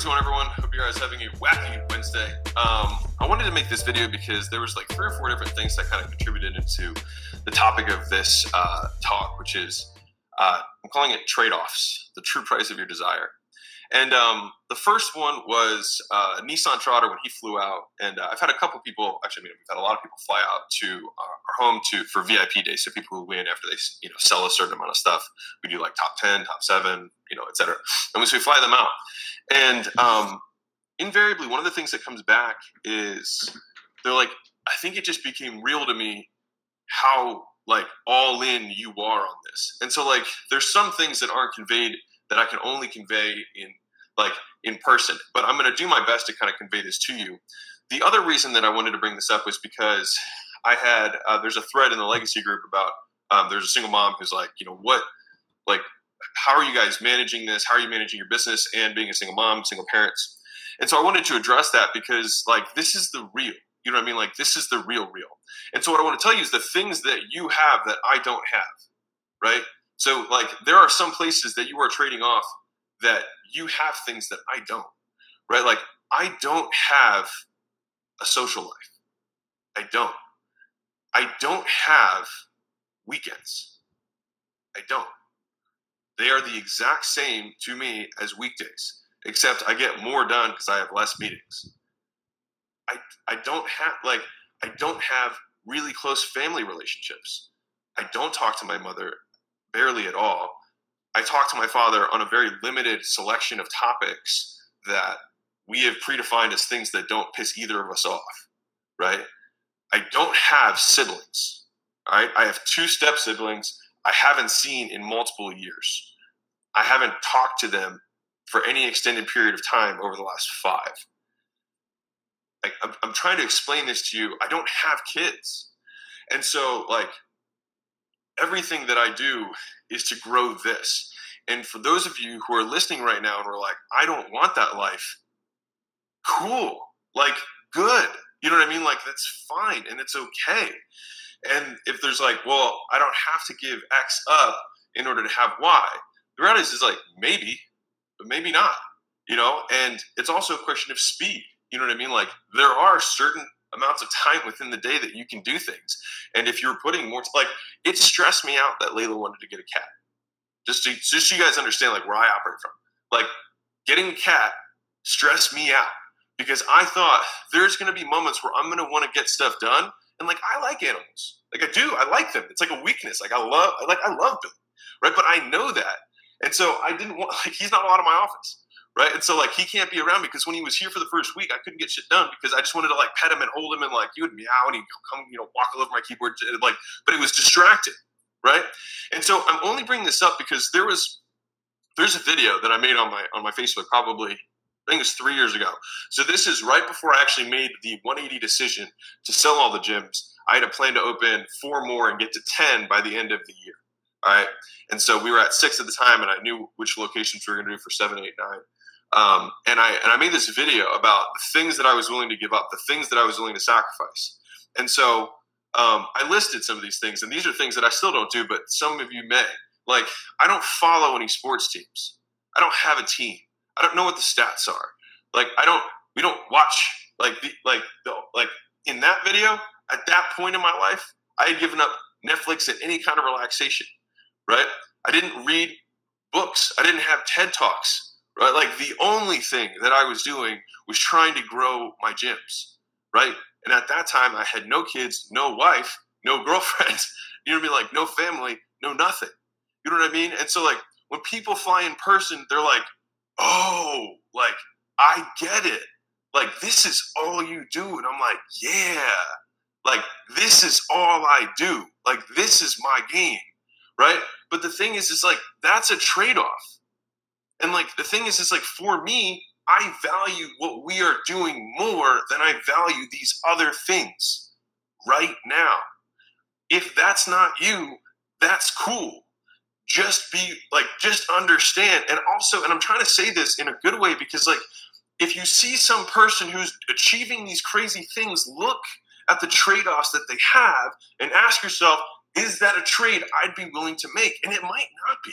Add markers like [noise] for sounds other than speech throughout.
what's going on, everyone? Hope you guys having a wacky Wednesday. Um, I wanted to make this video because there was like three or four different things that kind of contributed into the topic of this uh, talk, which is uh, I'm calling it trade-offs: the true price of your desire. And um, the first one was uh, Nissan Trotter when he flew out, and uh, I've had a couple people. Actually, I mean, we've had a lot of people fly out to our home to for VIP days. So people who win after they you know sell a certain amount of stuff, we do like top ten, top seven, you know, etc. And so we fly them out, and um, invariably, one of the things that comes back is they're like, I think it just became real to me how like all in you are on this. And so like there's some things that aren't conveyed that I can only convey in like in person. But I'm going to do my best to kind of convey this to you. The other reason that I wanted to bring this up was because I had uh, there's a thread in the legacy group about um, there's a single mom who's like, you know, what like how are you guys managing this? How are you managing your business and being a single mom, single parents? And so I wanted to address that because like this is the real. You know what I mean? Like this is the real real. And so what I want to tell you is the things that you have that I don't have, right? So like there are some places that you are trading off that you have things that I don't. Right? Like I don't have a social life. I don't. I don't have weekends. I don't. They are the exact same to me as weekdays, except I get more done because I have less meetings. I I don't have like I don't have really close family relationships. I don't talk to my mother barely at all. I talk to my father on a very limited selection of topics that we have predefined as things that don't piss either of us off, right? I don't have siblings, all right? I have two step siblings I haven't seen in multiple years. I haven't talked to them for any extended period of time over the last five. Like, I'm, I'm trying to explain this to you. I don't have kids. And so, like, everything that I do is to grow this. And for those of you who are listening right now and are like, I don't want that life, cool. Like, good. You know what I mean? Like, that's fine and it's okay. And if there's like, well, I don't have to give X up in order to have Y, the reality is, is like, maybe, but maybe not, you know? And it's also a question of speed. You know what I mean? Like, there are certain amounts of time within the day that you can do things. And if you're putting more, like it stressed me out that Leila wanted to get a cat. Just to, just so you guys understand, like where I operate from. Like getting a cat stressed me out because I thought there's going to be moments where I'm going to want to get stuff done, and like I like animals, like I do, I like them. It's like a weakness. Like I love, like I love Billy, right? But I know that, and so I didn't want. [laughs] Like he's not allowed in my office right? And so like he can't be around me because when he was here for the first week, I couldn't get shit done because I just wanted to like pet him and hold him and like he would meow and he'd come, you know, walk all over my keyboard, and, like, but it was distracting, right? And so I'm only bringing this up because there was there's a video that I made on my on my Facebook probably I think it was three years ago. So this is right before I actually made the 180 decision to sell all the gyms. I had a plan to open four more and get to 10 by the end of the year. All right. And so we were at six at the time, and I knew which locations we were going to do for seven, eight, nine. Um, and I and I made this video about the things that I was willing to give up, the things that I was willing to sacrifice. And so um, I listed some of these things, and these are things that I still don't do, but some of you may. Like I don't follow any sports teams. I don't have a team. I don't know what the stats are. Like I don't. We don't watch like the like the like in that video at that point in my life. I had given up Netflix and any kind of relaxation. Right. I didn't read books. I didn't have TED talks right? Like the only thing that I was doing was trying to grow my gyms, right? And at that time, I had no kids, no wife, no [laughs] girlfriends. You know what I mean? Like no family, no nothing. You know what I mean? And so like when people fly in person, they're like, "Oh, like I get it. Like this is all you do." And I'm like, "Yeah." Like this is all I do. Like this is my game, right? But the thing is, is like that's a trade off and like the thing is, is like for me, I value what we are doing more than I value these other things right now. If that's not you, that's cool. Just be like, just understand. And also, and I'm trying to say this in a good way because, like, if you see some person who's achieving these crazy things, look at the trade offs that they have and ask yourself, is that a trade I'd be willing to make? And it might not be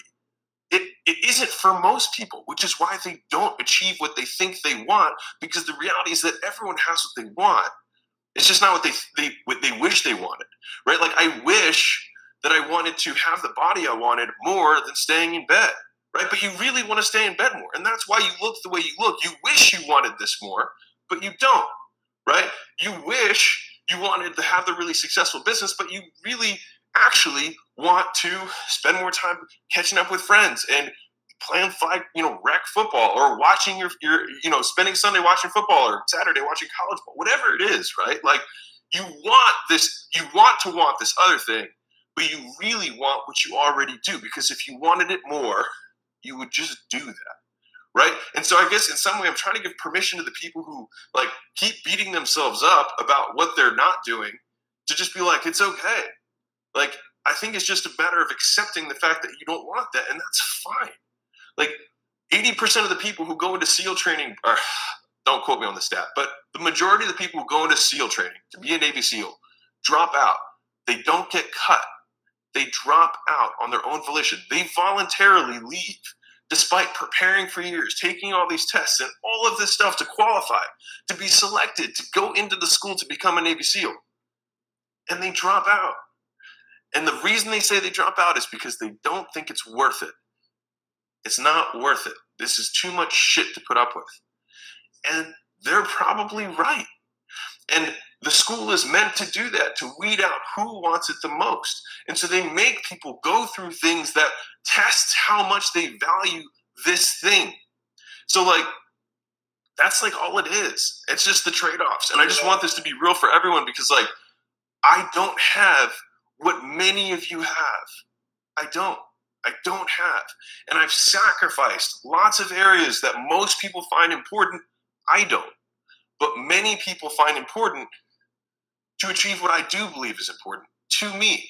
it, it isn't for most people, which is why they don't achieve what they think they want. Because the reality is that everyone has what they want. It's just not what they they what they wish they wanted, right? Like I wish that I wanted to have the body I wanted more than staying in bed, right? But you really want to stay in bed more, and that's why you look the way you look. You wish you wanted this more, but you don't, right? You wish you wanted to have the really successful business, but you really actually want to spend more time catching up with friends and playing flag, you know, rec football or watching your, your, you know, spending Sunday watching football or Saturday watching college ball, whatever it is, right? Like you want this, you want to want this other thing, but you really want what you already do because if you wanted it more, you would just do that. Right. And so I guess in some way I'm trying to give permission to the people who like keep beating themselves up about what they're not doing to just be like, it's okay. Like, I think it's just a matter of accepting the fact that you don't want that, and that's fine. Like, 80% of the people who go into SEAL training are, don't quote me on the stat, but the majority of the people who go into SEAL training to be a Navy SEAL drop out. They don't get cut. They drop out on their own volition. They voluntarily leave despite preparing for years, taking all these tests and all of this stuff to qualify, to be selected, to go into the school to become a Navy SEAL. And they drop out. And the reason they say they drop out is because they don't think it's worth it. It's not worth it. This is too much shit to put up with. And they're probably right. And the school is meant to do that, to weed out who wants it the most. And so they make people go through things that test how much they value this thing. So, like, that's like all it is. It's just the trade offs. And I just want this to be real for everyone because, like, I don't have what many of you have. I don't. I don't have. And I've sacrificed lots of areas that most people find important. I don't. But many people find important to achieve what I do believe is important to me.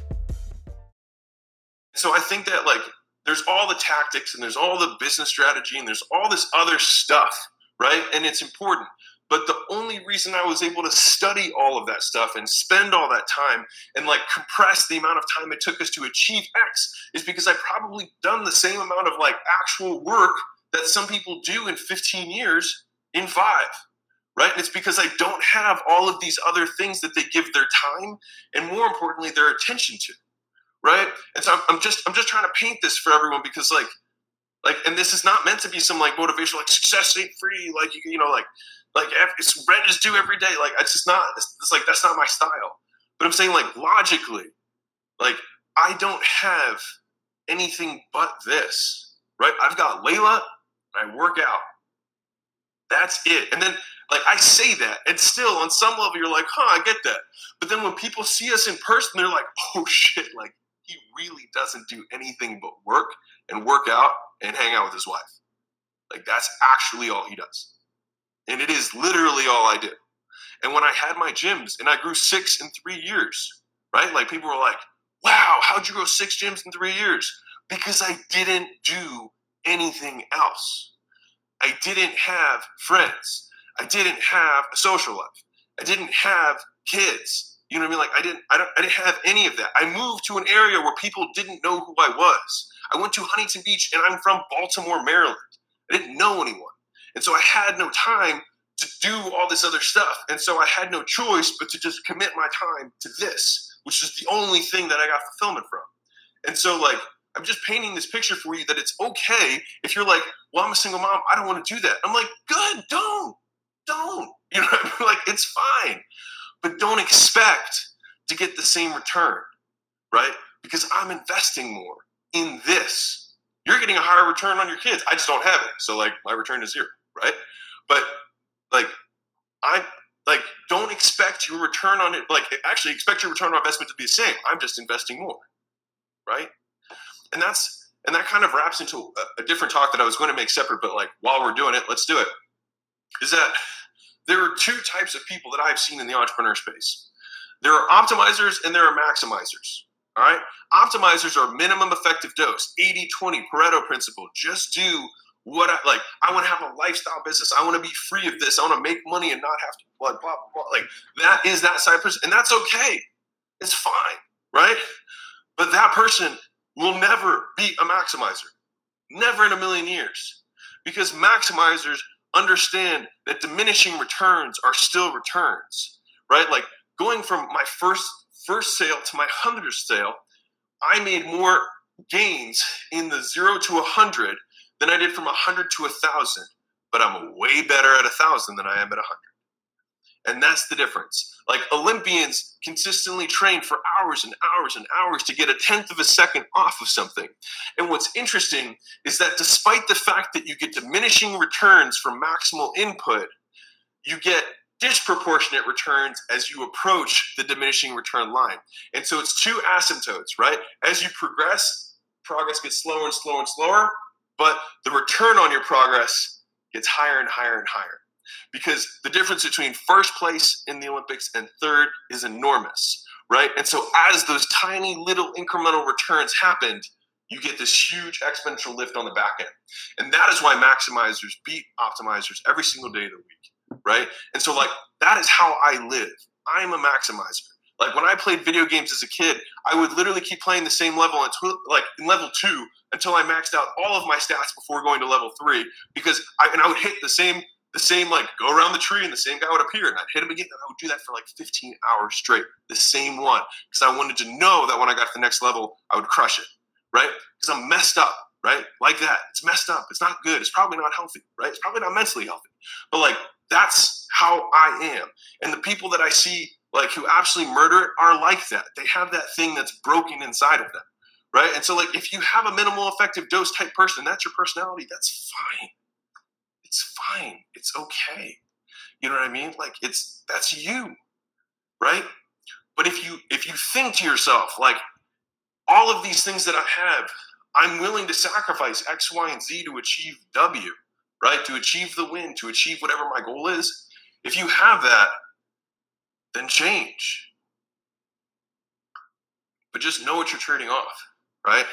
So I think that like there's all the tactics and there's all the business strategy and there's all this other stuff, right? And it's important. But the only reason I was able to study all of that stuff and spend all that time and like compress the amount of time it took us to achieve X is because I probably done the same amount of like actual work that some people do in 15 years in five right? And it's because I don't have all of these other things that they give their time and more importantly, their attention to right? And so I'm, I'm just I'm just trying to paint this for everyone because like like and this is not meant to be some like motivational like success ain't free like you you know like like it's rent is due every day like it's just not it's, it's like that's not my style. But I'm saying like logically, like I don't have anything but this, right? I've got Leila and I work out. That's it. And then like I say that, and still on some level you're like, huh, I get that. But then when people see us in person, they're like, oh [laughs] shit, like he really doesn't do anything but work and work out and hang out with his wife. Like that's actually all he does. And it is literally all I do. And when I had my gyms and I grew six in three years, right? Like people were like, wow, how'd you grow six gyms in three years? Because I didn't do anything else. I didn't have friends. I didn't have a social life. I didn't have kids. You know what I mean? Like I didn't, I don't, I didn't have any of that. I moved to an area where people didn't know who I was. I went to Huntington Beach, and I'm from Baltimore, Maryland. I didn't know anyone, and so I had no time to do all this other stuff. And so I had no choice but to just commit my time to this, which is the only thing that I got fulfillment from. And so, like, I'm just painting this picture for you that it's okay if you're like, well, I'm a single mom. I don't want to do that. I'm like, good, don't, don't. [laughs] You know, like, it's fine but don't expect to get the same return, right? Because I'm investing more in this. You're getting a higher return on your kids. I just don't have it. So like my return is zero, right? But like I like don't expect your return on it like actually expect your return on investment to be the same. I'm just investing more. Right? And that's and that kind of wraps into a, a different talk that I was going to make separate, but like while we're doing it, let's do it. Is that there are two types of people that I've seen in the entrepreneur space. There are optimizers and there are maximizers. All right. Optimizers are minimum effective dose, 80 20 Pareto principle. Just do what I like. I want to have a lifestyle business. I want to be free of this. I want to make money and not have to blah, blah, blah. Like that is that side person. And that's okay. It's fine. Right. But that person will never be a maximizer. Never in a million years. Because maximizers understand that diminishing returns are still returns. Right. Like going from my first first sale to my hundredth sale, I made more gains in the zero to a hundred than I did from a hundred to a thousand. But I'm way better at a thousand than I am at a hundred. And that's the difference. Like Olympians consistently train for hours and hours and hours to get a tenth of a second off of something. And what's interesting is that despite the fact that you get diminishing returns from maximal input, you get disproportionate returns as you approach the diminishing return line. And so it's two asymptotes, right? As you progress, progress gets slower and slower and slower, but the return on your progress gets higher and higher and higher. Because the difference between first place in the Olympics and third is enormous, right? And so as those tiny little incremental returns happened, you get this huge exponential lift on the back end. And that is why maximizers beat optimizers every single day of the week right? And so like that is how I live. I'm a maximizer. Like when I played video games as a kid, I would literally keep playing the same level until like in level two until I maxed out all of my stats before going to level three because I and I would hit the same the same like go around the tree and the same guy would appear and I'd hit him again and I would do that for like 15 hours straight, the same one because I wanted to know that when I got to the next level, I would crush it, right? Because I'm messed up, right? Like that. It's messed up. It's not good. It's probably not healthy, right? It's probably not mentally healthy. But like that's how I am. And the people that I see like who absolutely murder it are like that. They have that thing that's broken inside of them. Right? And so like if you have a minimal effective dose type person, that's your personality, that's fine. It's fine. It's okay. You know what I mean? Like it's that's you. Right? But if you if you think to yourself like all of these things that I have, I'm willing to sacrifice X, Y, and Z to achieve W right? To achieve the win, to achieve whatever my goal is. If you have that, then change. But just know what you're trading off, right?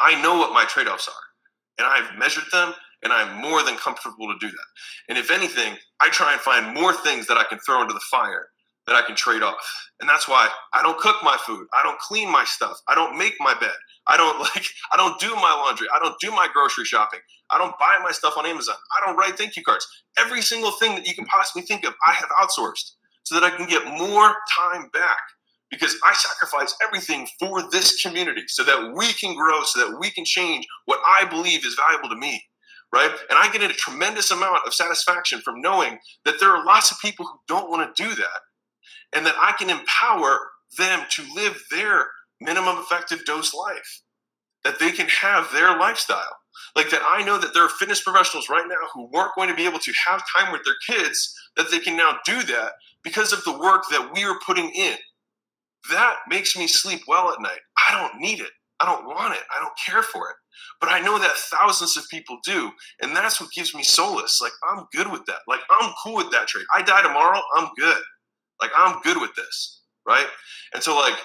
I know what my trade offs are, and I've measured them, and I'm more than comfortable to do that. And if anything, I try and find more things that I can throw into the fire that I can trade off. And that's why I don't cook my food. I don't clean my stuff. I don't make my bed. I don't [laughs] like I don't do my laundry. I don't do my grocery shopping. I don't buy my stuff on Amazon. I don't write thank you cards. Every single thing that you can possibly think of, I have outsourced so that I can get more time back because I sacrifice everything for this community so that we can grow, so that we can change what I believe is valuable to me. Right. And I get a tremendous amount of satisfaction from knowing that there are lots of people who don't want to do that and that I can empower them to live their minimum effective dose life, that they can have their lifestyle. Like that, I know that there are fitness professionals right now who weren't going to be able to have time with their kids, that they can now do that because of the work that we are putting in. That makes me sleep well at night. I don't need it. I don't want it. I don't care for it. But I know that thousands of people do. And that's what gives me solace. Like, I'm good with that. Like, I'm cool with that trade. I die tomorrow, I'm good. Like, I'm good with this. Right. And so, like,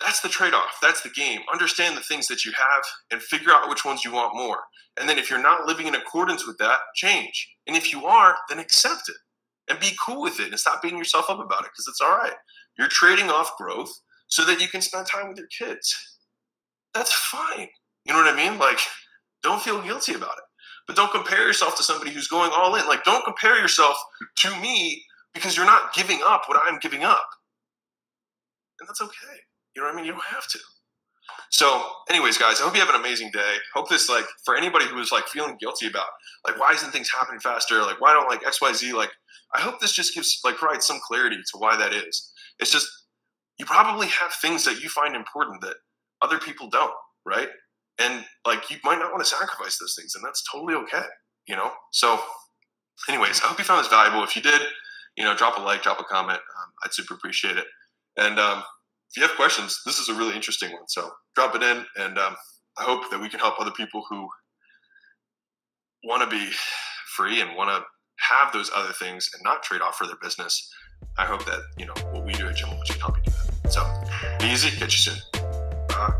that's the trade off. That's the game. Understand the things that you have and figure out which ones you want more. And then if you're not living in accordance with that, change. And if you are, then accept it and be cool with it and stop beating yourself up about it because it's all right. You're trading off growth so that you can spend time with your kids. That's fine. You know what I mean? Like, don't feel guilty about it. But don't compare yourself to somebody who's going all in. Like, don't compare yourself to me because you're not giving up what I'm giving up. And that's okay. You know what I mean? You don't have to. So, anyways, guys, I hope you have an amazing day. Hope this, like, for anybody who is like feeling guilty about, like, why isn't things happening faster? Like, why don't like X, Y, Z? Like, I hope this just gives like provides some clarity to why that is. It's just you probably have things that you find important that other people don't, right? And like, you might not want to sacrifice those things, and that's totally okay. You know. So, anyways, I hope you found this valuable. If you did, you know, drop a like, drop a comment. Um, I'd super appreciate it. And um, if you have questions, this is a really interesting one. So drop it in and um, I hope that we can help other people who want to be free and want to have those other things and not trade off for their business. I hope that you know what we do at Gym can help you do that. So be easy. Catch you soon. Uh-huh.